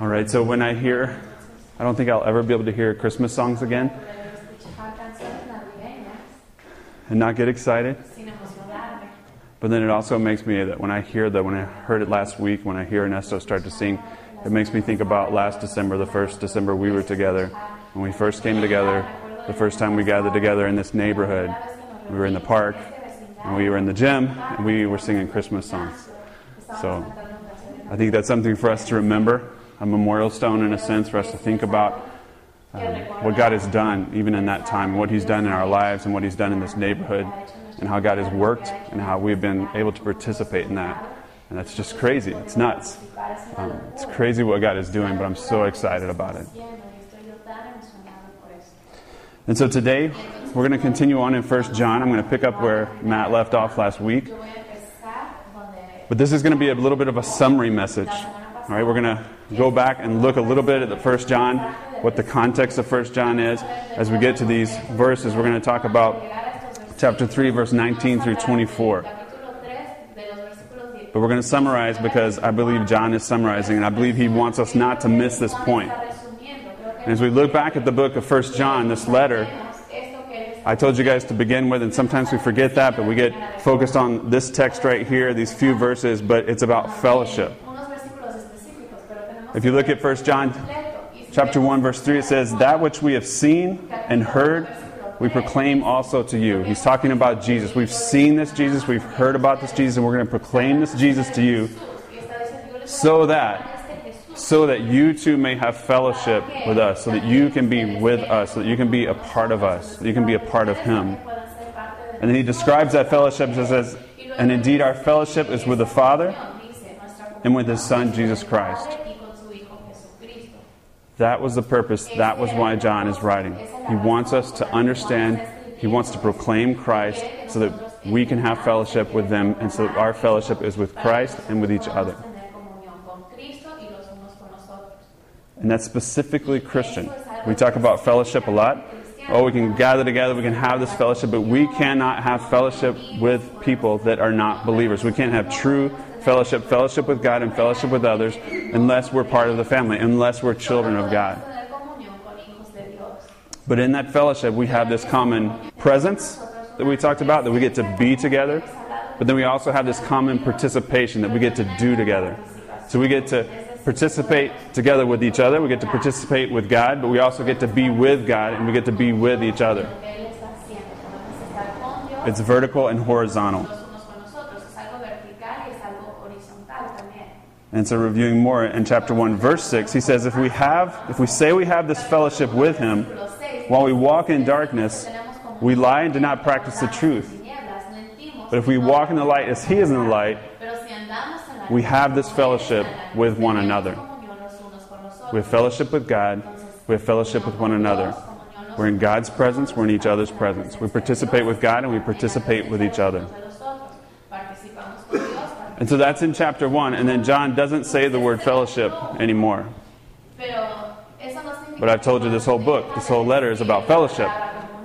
All right, so when I hear, I don't think I'll ever be able to hear Christmas songs again Escuchar canciones navideñas and not get excited. But then it also makes me that when I hear that, when I heard it last week, when I hear Ernesto start to sing, it makes me think about last December, the first December we were together. When we first came together, the first time we gathered together in this neighborhood, we were in the park, and we were in the gym, and we were singing Christmas songs. So I think that's something for us to remember, a memorial stone in a sense for us to think about um, what God has done, even in that time, what He's done in our lives, and what He's done in this neighborhood, and how God has worked, and how we've been able to participate in that. And that's just crazy. It's nuts. Um, it's crazy what God is doing, but I'm so excited about it. And so today, we're going to continue on in 1 John. I'm going to pick up where Matt left off last week. But this is going to be a little bit of a summary message. All right, we're going to go back and look a little bit at the First John, what the context of First John is. As we get to these verses, we're going to talk about llegar a estos versículos. chapter 3, verse 19 through 24. Capítulo 3 de los versículos 10. But we're going to summarize because I believe John is summarizing, and I believe he wants us not to miss this point. Está resumiendo. Creo que And as we look back at the book of First John, this letter, vemos esto que él está I told you guys to begin with, and sometimes we forget that, but we get focused on this text right here, these few verses, but it's about fellowship. If you look at 1 John chapter 1 verse 3 it says that which we have seen and heard we proclaim also to you. He's talking about Jesus. We've seen this Jesus, we've heard about this Jesus and we're going to proclaim this Jesus to you so that so that you too may have fellowship with us, so that you can be with us, so that you can be a part of us, so that you can be a part of him. And then he describes that fellowship as says, and indeed our fellowship is with the Father and with his Son Jesus Christ. That was the purpose. That was why John is writing. He wants us to understand, he wants to proclaim Christ so that we can have fellowship with them and so that our fellowship is with Christ and with each other. And that's specifically Christian. We talk about fellowship a lot. Oh, we can gather together, we can have this fellowship, but we cannot have fellowship with people that are not believers. We can't have true fellowship, fellowship with God and fellowship with others unless we're part of the family, unless we're children of God. But in that fellowship, we have this common presence that we talked about, that we get to be together. But then we also have this common participation that we get to do together. So we get to participate together with each other, we get to participate with God, but we also get to be with God and we get to be with each other. It's vertical and horizontal. And so reviewing more in chapter 1 verse 6, he says if we have if we say we have this fellowship with him while we walk in darkness, we lie and do not practice the truth. But if we walk in the light as he is in the light, we have this fellowship with one another. We have fellowship with God, we have fellowship with one another. We're in God's presence, we're in each other's presence. We participate with God and we participate with each other. And so that's in chapter 1, and then John doesn't say the word fellowship anymore. But I've told you this whole book, this whole letter is about fellowship.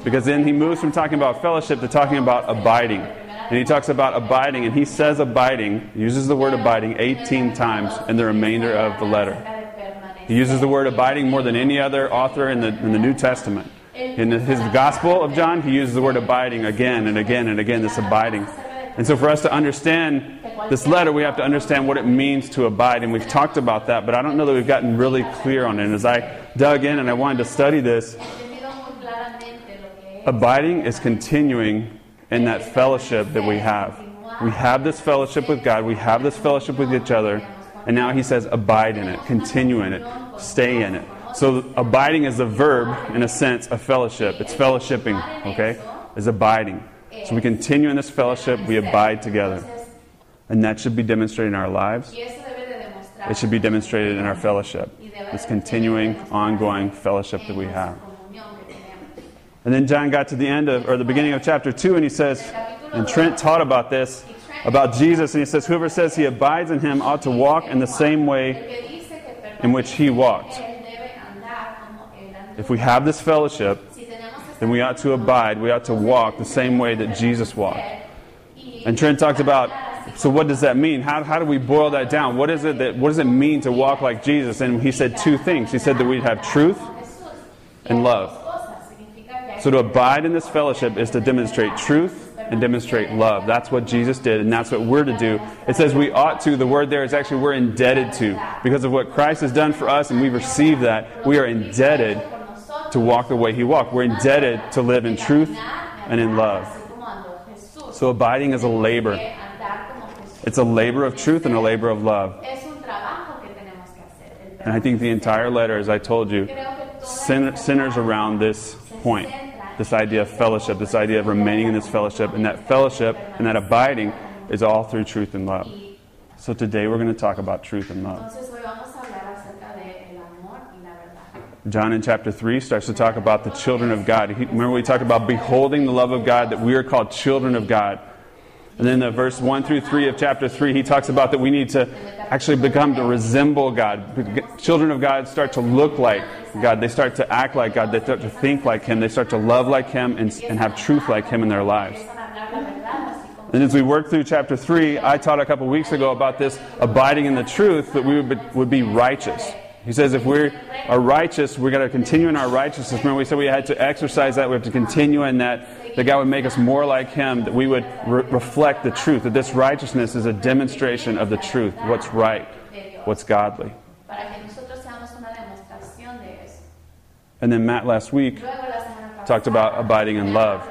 Because then he moves from talking about fellowship to talking about abiding. And he talks about abiding, and he says abiding, uses the word abiding 18 times in the remainder of the letter. He uses the word abiding more than any other author in the, in the New Testament. In his Gospel of John, he uses the word abiding again and again and again, this abiding. And so, for us to understand this letter, we have to understand what it means to abide. And we've talked about that, but I don't know that we've gotten really clear on it. And as I dug in and I wanted to study this, abiding is continuing in that fellowship that we have. We have this fellowship with God, we have this fellowship with each other, and now he says, abide in it, continue in it, stay in it. So, abiding is the verb, in a sense, of fellowship. It's fellowshipping, okay? Is abiding. So, we continue in this fellowship, we abide together. And that should be demonstrated in our lives. It should be demonstrated in our fellowship. This continuing, ongoing fellowship that we have. And then John got to the end of, or the beginning of chapter 2, and he says, and Trent taught about this, about Jesus, and he says, Whoever says he abides in him ought to walk in the same way in which he walked. If we have this fellowship, then we ought to abide, we ought to walk the same way that Jesus walked. And Trent talked about So what does that mean? How, how do we boil that down? What is it that what does it mean to walk like Jesus? And he said two things. He said that we'd have truth and love. So to abide in this fellowship is to demonstrate truth and demonstrate love. That's what Jesus did, and that's what we're to do. It says we ought to. The word there is actually we're indebted to. Because of what Christ has done for us and we've received that, we are indebted to walk the way he walked. We're indebted to live in truth and in love. So abiding is a labor. It's a labor of truth and a labor of love. And I think the entire letter, as I told you, centers around this point this idea of fellowship, this idea of remaining in this fellowship. And that fellowship and that abiding is all through truth and love. So today we're going to talk about truth and love. John in chapter 3 starts to talk about the children of God. Remember, we talked about beholding the love of God, that we are called children of God. And then the verse 1 through 3 of chapter 3, he talks about that we need to actually become to resemble God. Children of God start to look like God. They start to act like God. They start to think like Him. They start to love like Him and, and have truth like Him in their lives. And as we work through chapter 3, I taught a couple weeks ago about this abiding in the truth that we would be, would be righteous. He says if we are righteous, we're going to continue in our righteousness. Remember, we said we had to exercise that, we have to continue in that, that God would make us more like Him, that we would re- reflect the truth, that this righteousness is a demonstration of the truth, what's right, what's godly. And then Matt last week talked about abiding in love.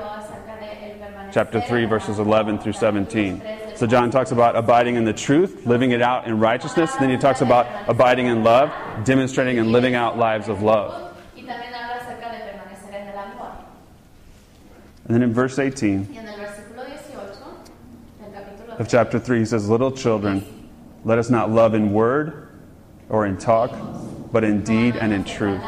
chapter 3, verses 11 through 17. So John talks about abiding in the truth, living it out in righteousness. Then he talks about abiding in love, demonstrating and living out lives of love. And then in verse 18 Y en el versículo 18 del capítulo of chapter 3, he says, Little children, let us not love in word or in talk, but in deed and in truth.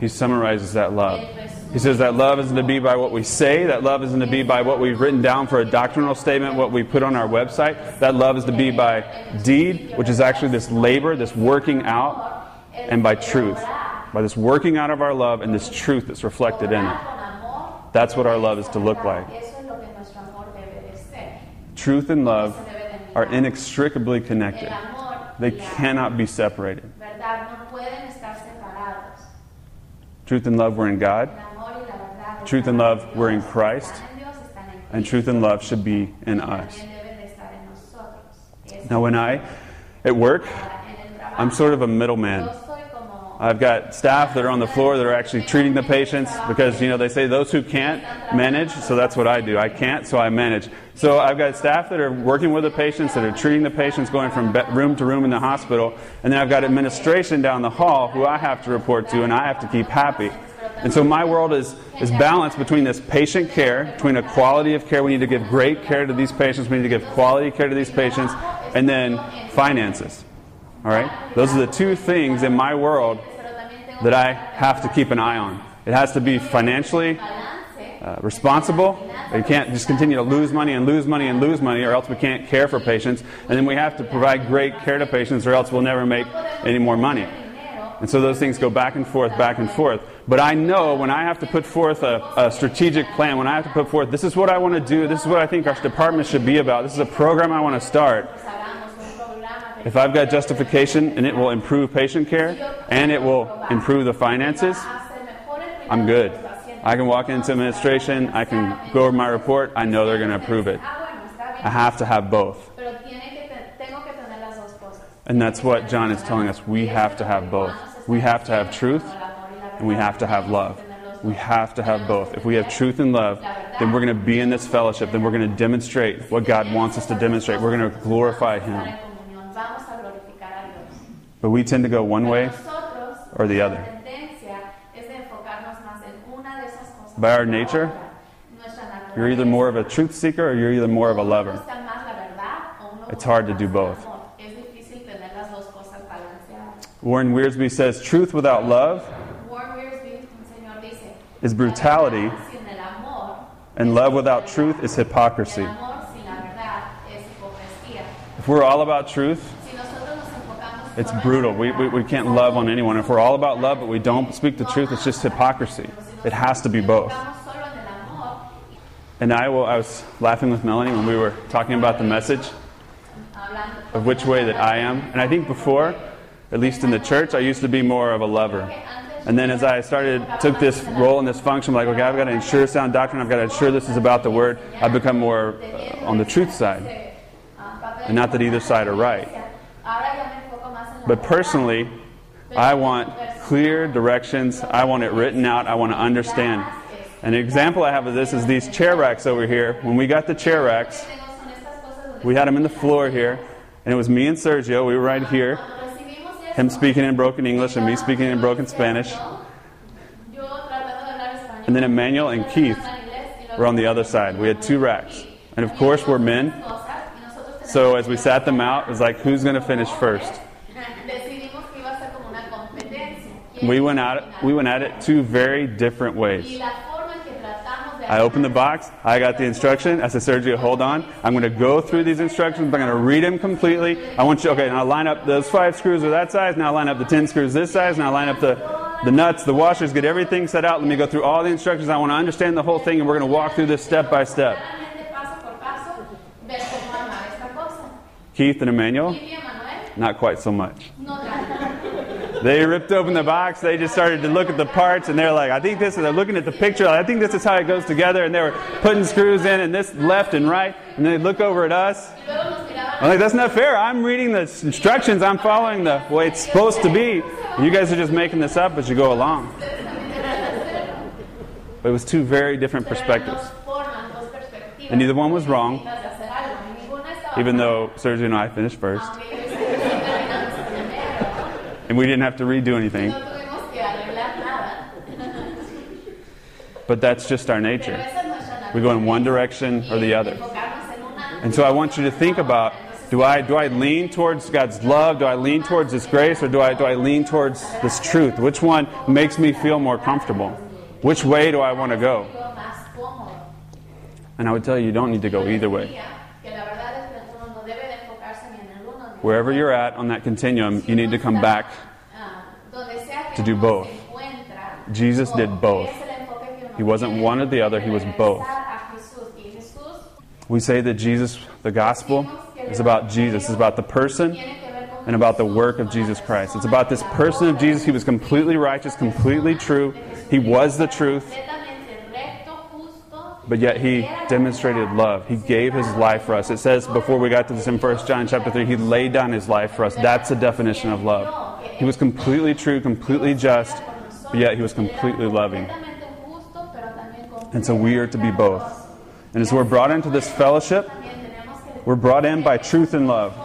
He summarizes that love. He says that love isn't to be by what we say, that love isn't to be by what we've written down for a doctrinal statement, what we put on our website. That love is to be by deed, which is actually this labor, this working out, and by truth. By this working out of our love and this truth that's reflected in it. That's what our love is to look like. Truth and love are inextricably connected, they cannot be separated. Truth and love, we're in God, Truth and love, we're in Christ. and truth and love should be in us. Now, when I, at work, I'm sort of a middleman. I've got staff that are on the floor that are actually treating the patients because, you know, they say those who can't manage, so that's what I do. I can't, so I manage. So I've got staff that are working with the patients, that are treating the patients, going from room to room in the hospital, and then I've got administration down the hall who I have to report to and I have to keep happy. And so my world is, is balanced between this patient care, between a quality of care. We need to give great care to these patients. We need to give quality care to these patients, and then finances. All right? Those are the two things in my world that I have to keep an eye on. It has to be financially uh, responsible. We can't just continue to lose money and lose money and lose money, or else we can't care for patients. And then we have to provide great care to patients, or else we'll never make any more money. And so those things go back and forth, back and forth. But I know when I have to put forth a, a strategic plan, when I have to put forth, this is what I want to do, this is what I think our department should be about, this is a program I want to start. pues hagamos un programa de If I've got justification and it will improve patient care and it will improve the finances, hacer mejor el I'm good. cuidado de los pacientes. I can walk into administration, I can go over my report, I know they're going to approve it. I have to have both. pero tiene que te- tengo que tener las dos cosas. And that's what John is telling us. We have to have both. We have to have truth and we have to have love. We have to have both. If we have truth and love, then we're going to be in this fellowship. Then we're going to demonstrate what God wants us to demonstrate. We're going to glorify Him. But we tend to go one way or the other. By our nature. You're either more of a truth seeker or you're either more of a lover. It's hard to do both. Warren Wiersbe says truth without love Warren Wiersbe, un señor, dice: is brutality, "La verdad Sin el amor, and love without truth is hypocrisy. el amor sin la verdad es hipocresía. If we're all about truth, Si nosotros nos enfocamos it's brutal. We, we, we can't love on anyone. If we're all about love but we don't speak the truth, it's just hypocrisy. It has to be both. enfocamos solo en el amor, And I, will, I was laughing with Melanie when we were talking about the message of which way that I am. And I think before, at least in the church, I used to be more of a lover. And then as I started, took this role in this function, I'm like, okay, I've got to ensure sound doctrine. I've got to ensure this is about the word. I've become more uh, on the truth side. And not that either side are right. But personally, I want clear directions. I want it written out. I want to understand. An example I have of this is these chair racks over here. When we got the chair racks, we had them in the floor here, and it was me and Sergio. We were right here. Him speaking in broken English and me speaking in broken Spanish. And then Emmanuel and Keith were on the other side. We had two racks. And of course, we're men. So as we sat them out, it was like, who's going to finish first? decidimos que iba a ser como una competencia. ¿Quién We went it, we went at it two very different ways. I opened the box. I got the instruction. I said, Sergio, hold on. I'm going to go through these instructions. I'm going to read them completely. I want you, okay, now line up those five screws are that size. Now line up the 10 screws this size. Now line up the, the nuts, the washers, get everything set out. Let me go through all the instructions. I want to understand the whole thing, and we're going to walk through this step by step. claramente paso por paso ver cómo armar esta cosa. Keith and Emmanuel, not quite so much. They ripped open the box. They just started to look at the parts, and they're like, "I think this." is They're looking at the picture. I think this is how it goes together. And they were putting screws in, and this left and right. And they look over at us. I'm like, "That's not fair. I'm reading the instructions. I'm following the way it's supposed to be. You guys are just making this up as you go along." But it was two very different perspectives, and neither one was wrong. Even though Sergio and I finished first, and we didn't have to redo anything. no tuvimos que arreglar nada. But that's just our nature. esa es nuestra We go in one direction or the other. enfocarnos en una And so I want you to think about do I do I lean towards God's love? Do I lean towards His grace, or do I do I lean towards this truth? Which one makes me feel more comfortable? Which way do I want to go? algo más cómodo. And I would tell you, you don't need to go either way. Wherever you're at on that continuum, you need to come back. To do both. Jesus did both. He wasn't one or the other, he was both. We say that Jesus, the gospel, is about Jesus, it's about the person and about the work of Jesus Christ. It's about this person of Jesus. He was completely righteous, completely true. He was the truth. But yet he demonstrated love. He gave his life for us. It says before we got to this in 1 John chapter 3, he laid down his life for us. That's the definition of love. He was completely true, completely just, but yet he was completely loving. And so we are to be both. And as we're brought into this fellowship, we're brought in by truth and love.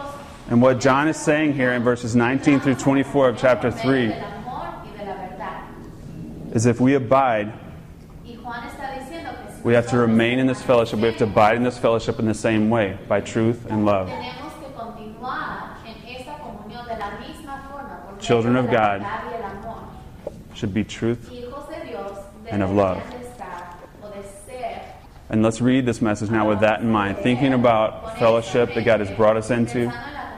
And what John is saying here in verses 19 through 24 of chapter 3 del amor y de la verdad. is if we abide, we have to remain in this fellowship. We have to abide in this fellowship in the same way, by truth and love. tenemos que continuar en esa comunión de la misma forma, por medio Children of God. verdad y el amor. Should be truth. Hijos de Dios And of love. de estar o de ser And let's read this message now with that in mind, thinking about fellowship that God has brought us into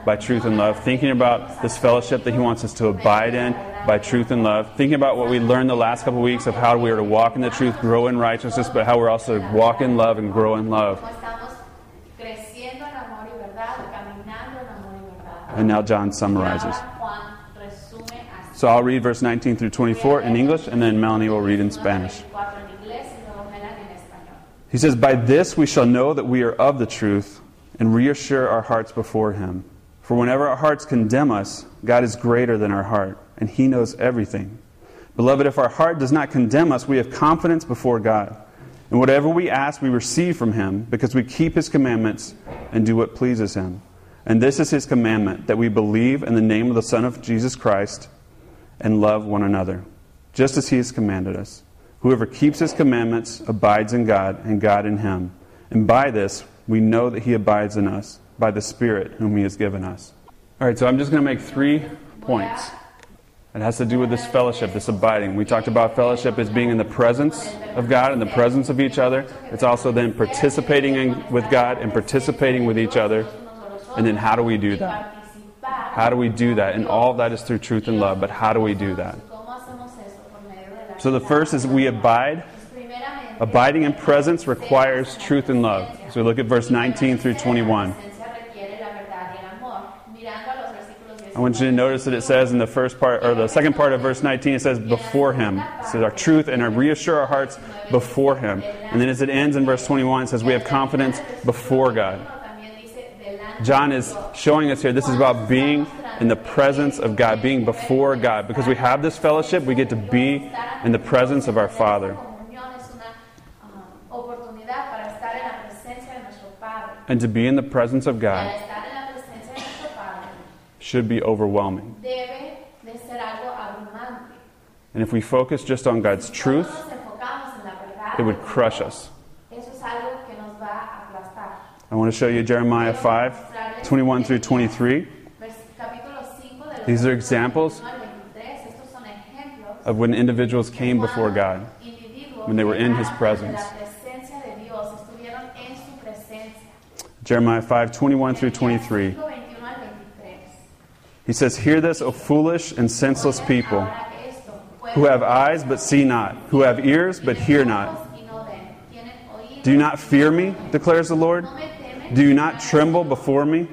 by truth and love, thinking about this fellowship that He wants us to abide in by truth and love, thinking about what we learned the last couple of weeks of how we are to walk in the truth, grow in righteousness, but how we're also to walk in love and grow in love. And now John summarizes. So I'll read verse 19 through 24 in English, and then Melanie will read in Spanish. 24 en inglés y luego Melanie en español. He says, By this we shall know that we are of the truth and reassure our hearts before Him. For whenever our hearts condemn us, God is greater than our heart, and He knows everything. Beloved, if our heart does not condemn us, we have confidence before God. And whatever we ask, we receive from Him, because we keep His commandments and do what pleases Him. And this is His commandment, that we believe in the name of the Son of Jesus Christ and love one another, just as He has commanded us. Whoever keeps His commandments abides in God, and God in Him. And by this, we know that He abides in us, by the Spirit whom He has given us. All right, so I'm just going to make three points. It has to do with this fellowship, this abiding. We talked about fellowship as being in the presence of God, in the presence of each other. It's also then participating in, with God and participating with each other. And then how do we do that? How do we do that? And all that is through truth and love, but how do we do that? So the first is we abide Abiding in presence requires truth and love. So we look at verse 19 through 21. I want you to notice that it says in the first part, or the second part of verse 19, it says, before Him. It says, our truth and our reassure our hearts before Him. And then as it ends in verse 21, it says, we have confidence before God. John is showing us here this is about being in the presence of God, being before God. Because we have this fellowship, we get to be in the presence of our Father. And to be in the presence of God should be overwhelming. debe de ser algo. And if we focus just on God's truth, no nos enfocamos en la verdad, it would crush us. eso es algo que nos va a. I want to show you Jeremiah 5 21 through 23. Vers- capítulo 5 del These are examples 1 al 23, estos son ejemplos of when individuals came before God. when they were in His presence. La presencia de Dios estuvieron en su presencia. Jeremiah 5 21 through 23. 5, 21 al 23. He says, Hear this, O foolish and senseless people, who have eyes but see not, who have ears but hear not. Do you not fear me, declares the Lord? Do you not tremble before me?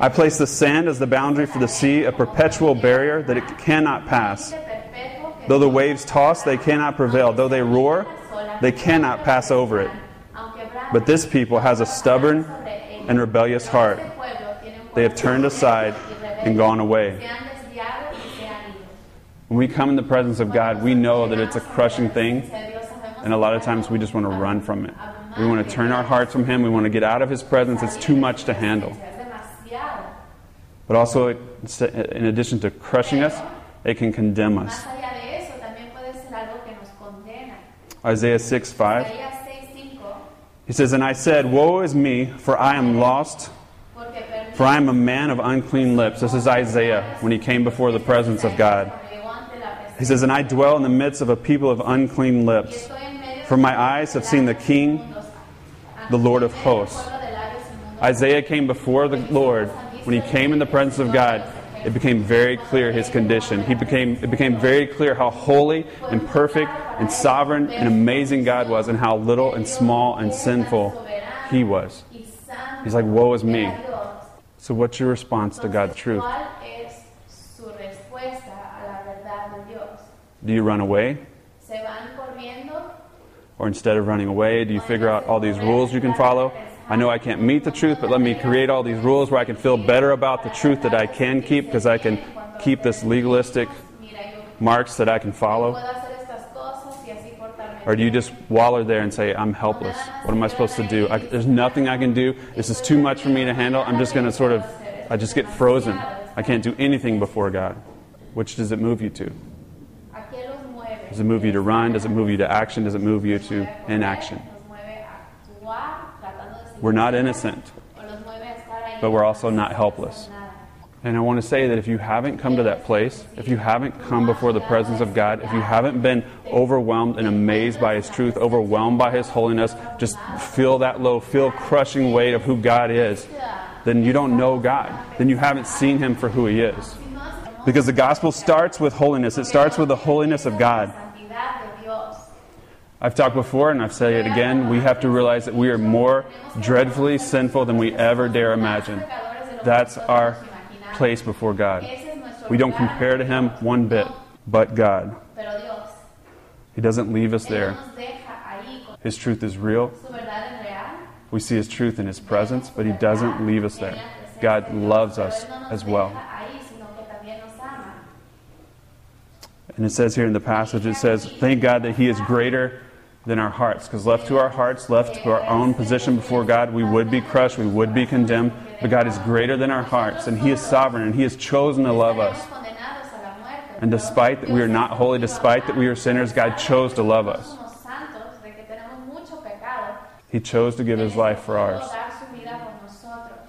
I place the sand as the boundary for the sea, a perpetual barrier that it cannot pass. Though the waves toss, they cannot prevail. Though they roar, they cannot pass over it. But this people has a stubborn and rebellious heart. They have turned aside and gone away. When we come in the presence of God, we know that it's a crushing thing, and a lot of times we just want to run from it. We want to turn our hearts from Him, we want to get out of His presence. It's too much to handle. But also, in addition to crushing us, it can condemn us. Isaiah 6 5, he says, And I said, Woe is me, for I am lost, for I am a man of unclean lips. This is Isaiah when he came before the presence of God. He says, And I dwell in the midst of a people of unclean lips. For my eyes have seen the King, the Lord of hosts. Isaiah came before the Lord. When he came in the presence of God, it became very clear his condition. He became, it became very clear how holy and perfect and sovereign and amazing God was, and how little and small and sinful he was. He's like, Woe is me. So, what's your response to God's truth? Es su respuesta a la verdad de Dios? Do you run away? ¿Se van corriendo? Or instead of running away, do you figure out all these rules you can follow? I know I can't meet the truth, but let me create all these rules where I can feel better about the truth that I can keep because I can keep this legalistic marks that I can follow. Or do you just waller there and say, I'm helpless? What am I supposed to do? I, there's nothing I can do. This is too much for me to handle. I'm just going to sort of, I just get frozen. I can't do anything before God. Which does it move you to? Does it move you to run? Does it move you to action? Does it move you to inaction? We're not innocent, but we're also not helpless. And I want to say that if you haven't come to that place, if you haven't come before the presence of God, if you haven't been overwhelmed and amazed by His truth, overwhelmed by His holiness, just feel that low, feel crushing weight of who God is, then you don't know God. Then you haven't seen Him for who He is. Because the gospel starts with holiness, it starts with the holiness of God. I've talked before and I've said it again. We have to realize that we are more dreadfully sinful than we ever dare imagine. That's our. Place before God. Ese es nuestro We don't compare to Him one bit, but God. He doesn't leave us there. no nos deja ahí con His truth is real. su verdad en real. We see His truth in His presence, but He doesn't leave us there. God loves us Él no nos as well. deja ahí, sino que también nos ama. And it says here in the passage, it says, Thank God that He is greater than our hearts. Because left to our hearts, left to our own position before God, we would be crushed, we would be condemned. But God is greater than our hearts, and He is sovereign, and He has chosen to love us. And despite that we are not holy, despite that we are sinners, God chose to love us. He chose to give His life for ours.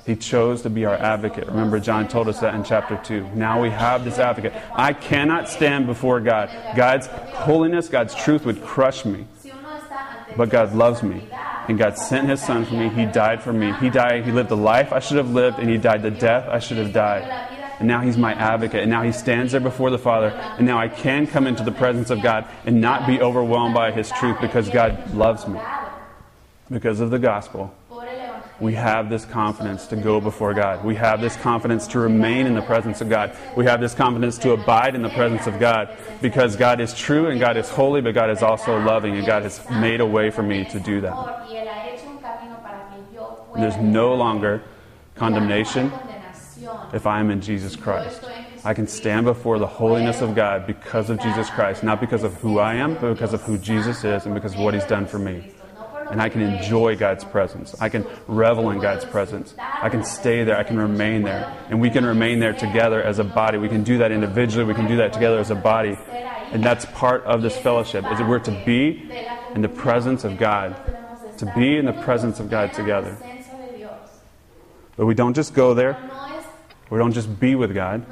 He chose to be our advocate. Remember, John told us that in chapter 2. Now we have this advocate. I cannot stand before God. God's holiness, God's truth would crush me. But God loves me. And God sent His Son for me. He died for me. He died. He lived the life I should have lived, and He died the death I should have died. and now He's my advocate, and now He stands there before the Father, and now I can come into the presence of God and not be overwhelmed by His truth because God loves me. Because of the gospel. We have this confidence to go before God. We have this confidence to remain in the presence of God. We have this confidence to abide in the presence of God because God is true and God is holy, but God is also loving, and God has made a way for me to do that. There's no longer condemnation if I am in Jesus Christ. I can stand before the holiness of God because of Jesus Christ, not because of who I am, but because of who Jesus is and because of what He's done for me. And I can enjoy God's presence. I can revel in God's presence. I can stay there. I can remain there. And we can remain there together as a body. We can do that individually. We can do that together as a body. And that's part of this fellowship, is that we're to be in the presence of God. To be in the presence of God together. But we don't just go there. We don't just be with God.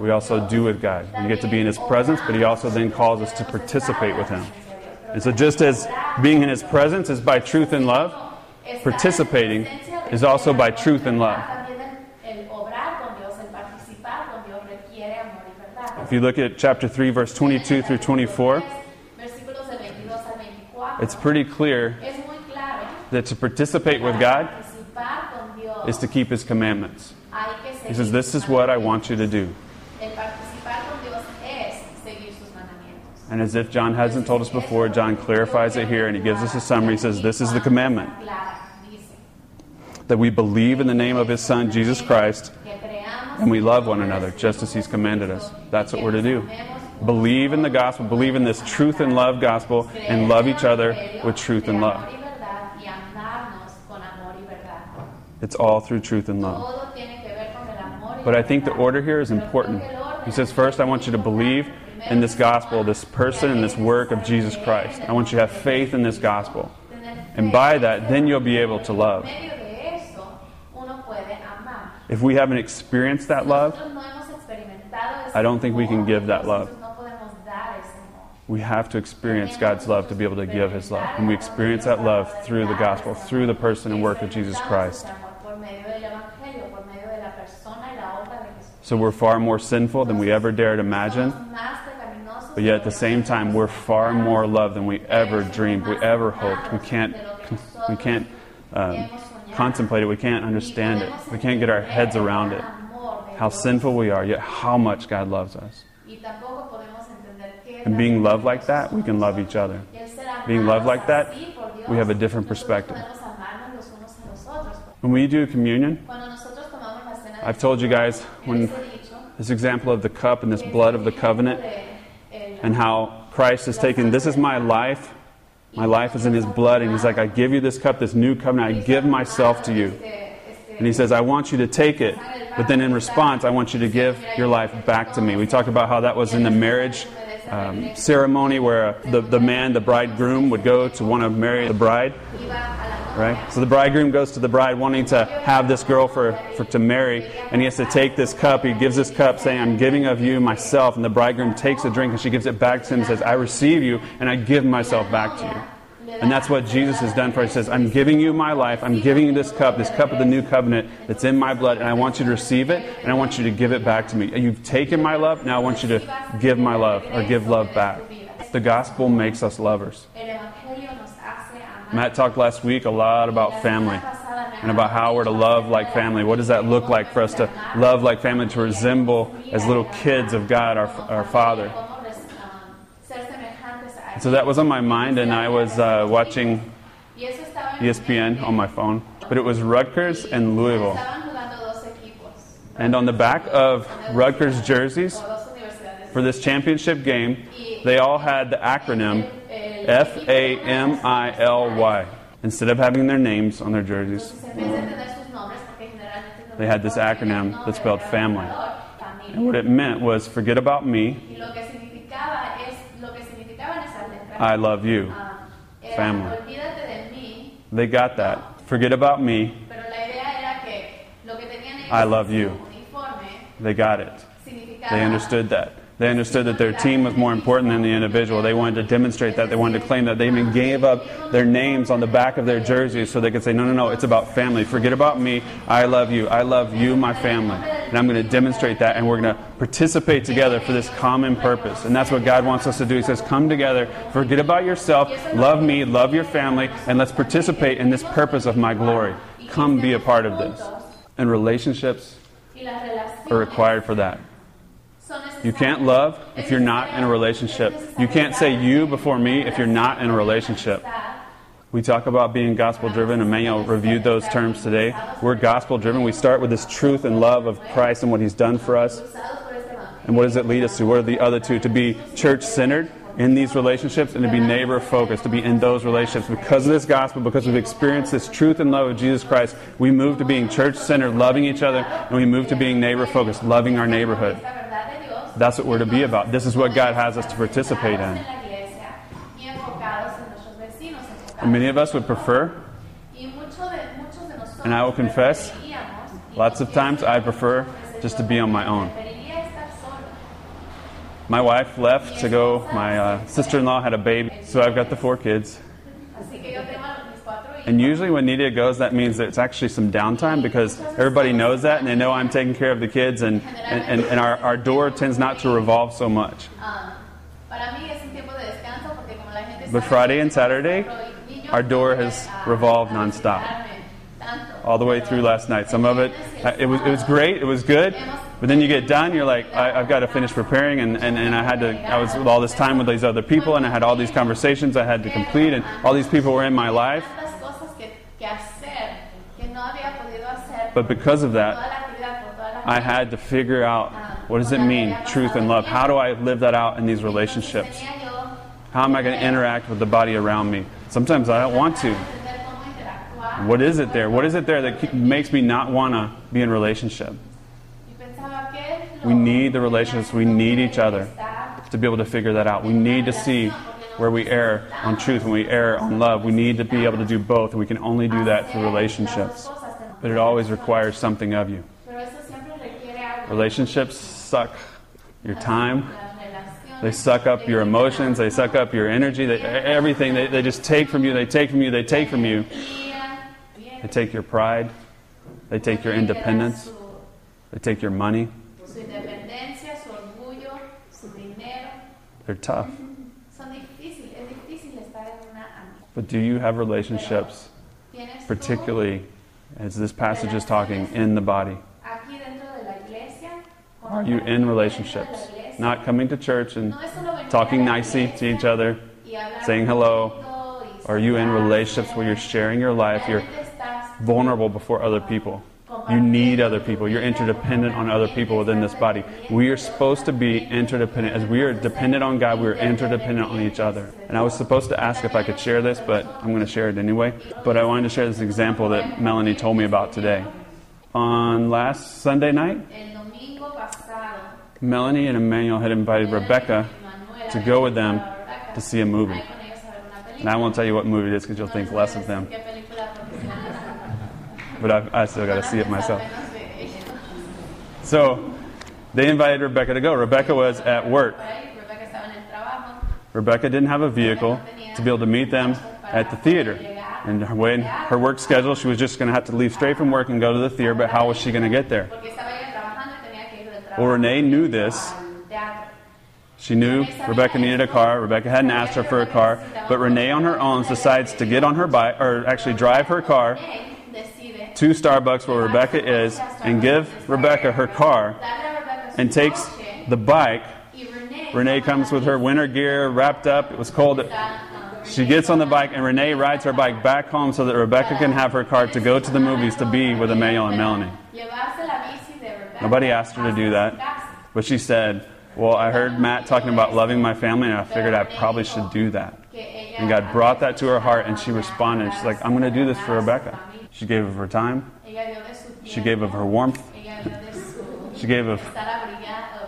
we also do with God. We get to be in His presence, but He also then calls us to participate with Him. And so, just as being in His presence is by truth and love, participating is also by truth and love. If you look at chapter 3, verse 22 through 24, Versículos del 22 al 24. it's pretty clear that to participate with God is to keep His commandments. He says, This is what I want you to do. And as if John hasn't told us before, John clarifies it here and he gives us a summary. He says, This is the commandment that we believe in the name of His Son, Jesus Christ, and we love one another just as He's commanded us. That's what we're to do. Believe in the gospel, believe in this truth and love gospel, and love each other with truth and love. It's all through truth and love. But I think the order here is important. He says, First, I want you to believe in this gospel, this person, and this work of Jesus Christ. I want you to have faith in this gospel. And by that, then you'll be able to love. If we haven't experienced that love, I don't think we can give that love. we have to experience God's love to be able to give His love. And we experience that love through the gospel, through the person and work of Jesus Christ. So we're far more sinful than we ever dared imagine. But yet at the same time, we're far more loved than we ever dreamed, we ever hoped. We can't, we can't um, contemplate it. We can't understand it. We can't get our heads around it. How sinful we are, yet how much God loves us. And being loved like that, we can love each other. being loved like that, we have a different perspective. When we do communion, I've told you guys when this example of the cup and this blood of the covenant, and how Christ has taken, this is my life. My life is in his blood. And he's like, I give you this cup, this new covenant. I give myself to you. And he says, I want you to take it. But then in response, I want you to give your life back to me. We talked about how that was in the marriage um, ceremony where the, the man, the bridegroom, would go to want to marry the bride. Right? So the bridegroom goes to the bride wanting to have this girl for, for to marry, and he has to take this cup. He gives this cup saying, I'm giving of you myself. And the bridegroom takes a drink and she gives it back to him and says, I receive you and I give myself back to you. And that's what Jesus has done for us. He says, I'm giving you my life. I'm giving you this cup, this cup of the new covenant that's in my blood, and I want you to receive it, and I want you to give it back to me. You've taken my love, now I want you to give my love or give love back. The gospel makes us lovers. Matt talked last week a lot about family and about how we're to love like family. What does that look like for us to love like family, to resemble as little kids of God, our, our Father? So that was on my mind, and I was uh, watching Y eso estaba en ESPN on my phone. But it was Rutgers and Louisville. Estaban jugando dos equipos, And on the back of Rutgers jerseys o dos universidades. for this championship game, they all had the acronym F A M I L Y. Instead of having their names on their jerseys, En vez de tener sus nombres, porque generalmente They had this acronym that spelled family. And what it meant was forget about me, I love you. ah, family. Olvídate de mí, They got that. Forget about me, pero la idea era que lo que tenían ellos I love you. they got it. They understood that. They understood that their team was more important than the individual. They wanted to demonstrate that. They wanted to claim that. They even gave up their names on the back of their jerseys so they could say, no, no, no, it's about family. Forget about me. I love you. I love you, my family. And I'm going to demonstrate that, and we're going to participate together for this common purpose. And that's what God wants us to do. He says, Come together, forget about yourself, love me, love your family, and let's participate in this purpose of my glory. Come be a part of this. And relationships are required for that. You can't love if you're not in a relationship. You can't say you before me if you're not in a relationship. We talk about being gospel driven, and Manuel reviewed those terms today. We're gospel driven. We start with this truth and love of Christ and what He's done for us. And what does it lead us to? What are the other two? To be church centered in these relationships and to be neighbor focused, to be in those relationships. Because of this gospel, because we've experienced this truth and love of Jesus Christ, we move to being church centered, loving each other, and we move to being neighbor focused, loving our neighborhood. That's what we're to be about. This is what God has us to participate in. And many of us would prefer, And I will confess, lots of times I prefer just to be on my own. My wife left to go, my uh, sister in law had a baby, so I've got the four kids. And usually when Nidia goes, that means that it's actually some downtime because everybody knows that and they know I'm taking care of the kids, and, and, and, and our, our door tends not to revolve so much. But Friday and Saturday, our door has revolved nonstop. All the way through last night. Some of it, it was, it was great, it was good, but then you get done, you're like, I, I've got to finish preparing, and, and, and I had to, I was with all this time with these other people, and I had all these conversations I had to complete, and all these people were in my life. But because of that, la actividad por toda la I had to figure out what does it mean, truth and love. How do I live that out in these relationships? How am I going to interact with the body around me? Sometimes I don't want to. entender cómo interactuar What is it there? What is it there that makes me not want to be in relationship? y pensaba que We need the relationships. We need each other to be able to figure that out. We need to see where we err on truth and we err on love. We need to be able to do both, and we can only do that through relationships. But it always requires something of you. Relationships suck your time, They suck up your emotions. They suck up your energy. They, everything. They, they just take from you. They take from you. They take from you. They take your pride. They take your independence. They take your money. They're tough. But do you have relationships, particularly as this passage is talking, in the body? Are you in relationships? Not coming to church and talking nicely to each other, saying hello. Are you in relationships where you're sharing your life? You're vulnerable before other people. You need other people. You're interdependent on other people within this body. We are supposed to be interdependent. As we are dependent on God, we are interdependent on each other. And I was supposed to ask if I could share this, but I'm going to share it anyway. But I wanted to share this example that Melanie told me about today. On last Sunday night, Melanie and Emmanuel had invited Rebecca to go with them to see a movie. And I won't tell you what movie it is because you'll think less of them. But I've, I still got to see it myself. So they invited Rebecca to go. Rebecca was at work. Rebecca didn't have a vehicle to be able to meet them at the theater. And her, way, her work schedule, she was just going to have to leave straight from work and go to the theater, but how was she going to get there? Well, Renee knew this. She knew Rebecca needed a car. Rebecca hadn't asked her for a car, but Renee on her own decides to get on her bike, or actually drive her car to Starbucks where Rebecca is and give Rebecca her car and takes the bike. Renee, comes with her winter gear wrapped up. It was cold. She gets on the bike and Renee rides her bike back home so that Rebecca can have her car to go to the movies to be with Emmanuel and Melanie. Nobody asked her to do that. But she said, Well, I heard Matt talking about loving my family, and I figured I probably should do that. And God brought that to her heart, and she responded. She's like, I'm going to do this for Rebecca. She gave of her time, ella dio de su she gave of her warmth, ella dio de su she gave of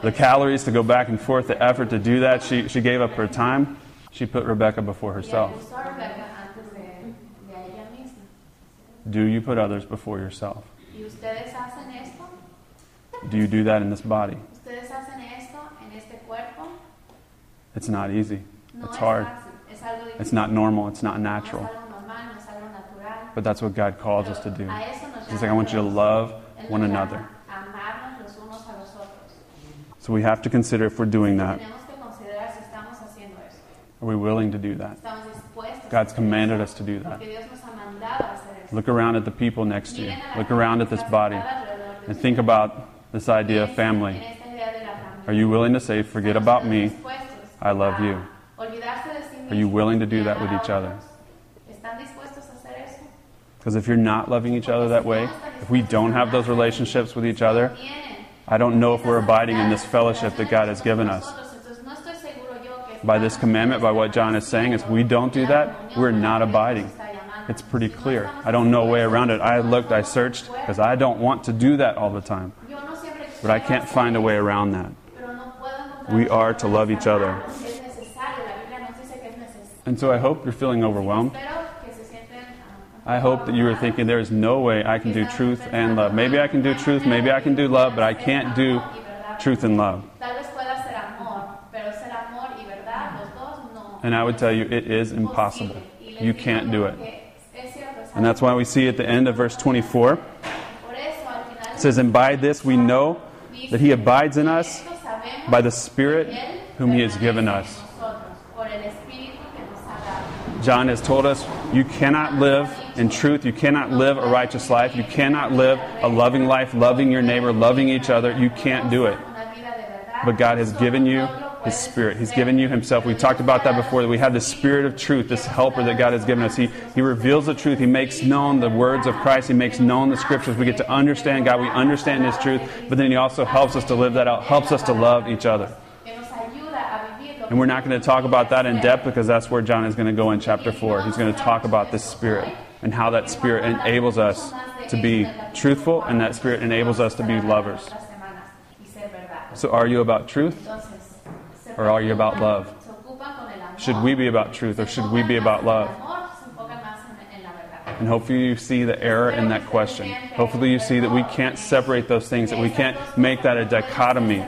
the calories to go back and forth, the effort to do that. She, she gave up her time. She put Rebecca before herself. puso a Rebecca antes de, de a ella misma. Do you put others before yourself? ¿Y ustedes hacen esto? Do you do that in this body? ¿Ustedes hacen esto en este cuerpo? It's not easy. It's hard. fácil, es algo difícil. It's not normal. It's not natural. algo normal, no es algo natural. But that's what God calls us to do. A eso nos He's like, I want you to love one another. llama a amarnos los So we have to consider if we're doing that. Tenemos que considerar si estamos haciendo eso. Are we willing to do that? Estamos dispuestos. a God's commanded us to do that. Porque Dios nos ha mandado a hacer eso. Look around at the people next to you. Miren a la Look around at this body sentada alrededor de and think about this idea of family. esta idea de la familia. Are you willing to say, forget about me? I love you. olvidarse de sí Are you willing to do that with each other? Because if you're not loving each other that way, if we don't have those relationships with each other, I don't know if we're abiding in this fellowship that God has given us. By this commandment, by what John is saying, if we don't do that, we're not abiding. It's pretty clear. I don't know a way around it. I looked, I searched, because I don't want to do that all the time. But I can't find a way around that. We are to love each other. And so I hope you're feeling overwhelmed. I hope that you were thinking there is no way I can do truth and love. Maybe I can do truth, maybe I can do love, but I can't do truth and love. And I would tell you it is impossible. You can't do it. And that's why we see at the end of verse 24, Por eso al final it says, And by this we know that he abides in us by the Spirit whom he has given us. John has told us you cannot live in truth, you cannot live a righteous life, you cannot live a loving life, loving your neighbor, loving each other. You can't do it. But God has given you His Spirit. He's given you Himself. We talked about that before, that we have the Spirit of truth, this helper that God has given us. He, he reveals the truth. He makes known the words of Christ. He makes known the Scriptures. We get to understand God. We understand His truth, but then He also helps us to live that out, helps us to love each other. And we're not going to talk about that in depth because that's where John is going to go in chapter 4. He's going to talk about the Spirit and how that Spirit enables us to be truthful and that Spirit enables us to be lovers. So, are you about truth or are you about love? Should we be about truth or should we be about love? And hopefully you see the error in that question. Hopefully you see that we can't separate those things, that we can't make that a dichotomy.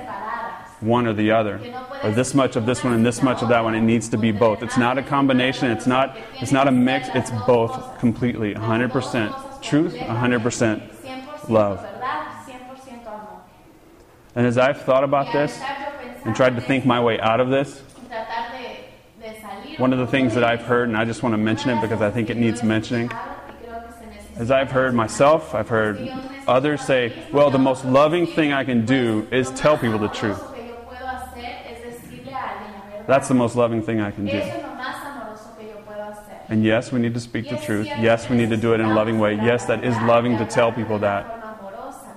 One or the other, or this much of this one and this much of that one. It needs to be both. It's not a combination. It's not. It's not a mix. It's both completely. 100% truth, 100% 100% love. verdad, 100% amor. And as I've thought about this estar yo pensando and tried to think my way out of this, y tratar de, de salir one of the things that I've heard, and I just want to mention it because I think it needs mentioning, y creo que se necesita. As I've heard myself, I've heard others say, well, the most loving thing I can do is tell people the truth. That's the most loving thing I can do. Eso es lo más amoroso que yo puedo hacer. And yes, we need to speak the truth. Yes, we need to do it in a loving way. Yes, that is loving to tell people that.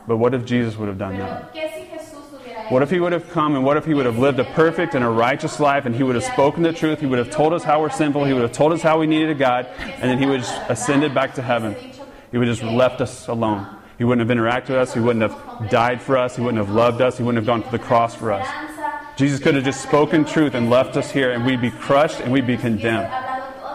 But what if Jesus would have done that? Pero, ¿qué si Jesús hubiera What if he would have come and what if he would have lived a perfect and a righteous life and he would have spoken the truth? He would have told us how we're sinful. He would have told us how we needed a God. And then he would have ascended back to heaven. He would have just left us alone. He wouldn't have interacted with us. He wouldn't have died for us. He wouldn't have loved us. He wouldn't have gone to the cross for us. Jesus could have just spoken truth and left us here and we'd be crushed and we'd be condemned.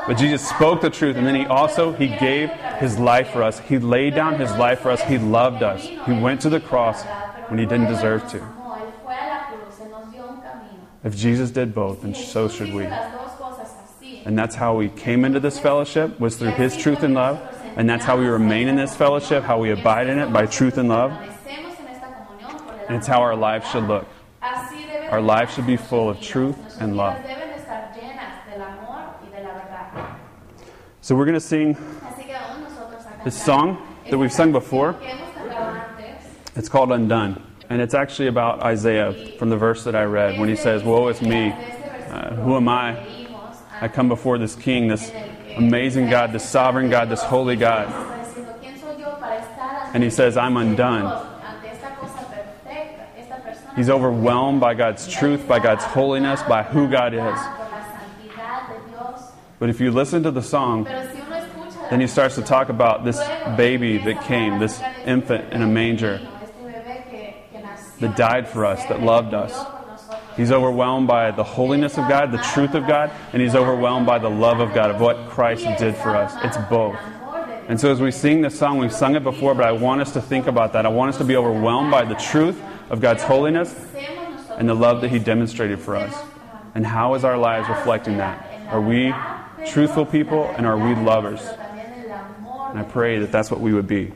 But Jesus spoke the truth and then he also he gave his life for us. He laid down his life for us. He loved us. He went to the cross when he didn't deserve to. If Jesus did both, then so should we. And that's how we came into this fellowship was through his truth and love. And that's how we remain in this fellowship, how we abide in it by truth and love. And it's how our lives should look. Our lives should be full of truth and love. vidas deben de estar llenas del amor y de la verdad. So we're going to sing Así que vamos nosotros a this song that we've sung before. canción que hemos cantado antes. It's called Undone. And it's actually about Isaiah from the verse that I read when he says, Woe is me. Uh, who am I? I come before this king, this amazing God, this sovereign God, this holy God. Está diciendo, ¿quién soy yo para estar ante And he says, I'm undone. He's overwhelmed by God's truth, by God's holiness, by who God is. But if you listen to the song, then he starts to talk about this baby that came, this infant in a manger, that died for us, that loved us. He's overwhelmed by the holiness of God, the truth of God, and he's overwhelmed by the love of God, of what Christ did for us. It's both. And so as we sing this song, we've sung it before, but I want us to think about that. I want us to be overwhelmed by the truth of God's holiness and the love that he demonstrated for us. And how is our lives reflecting that? Are we truthful people and are we lovers? And I pray that that's what we would be.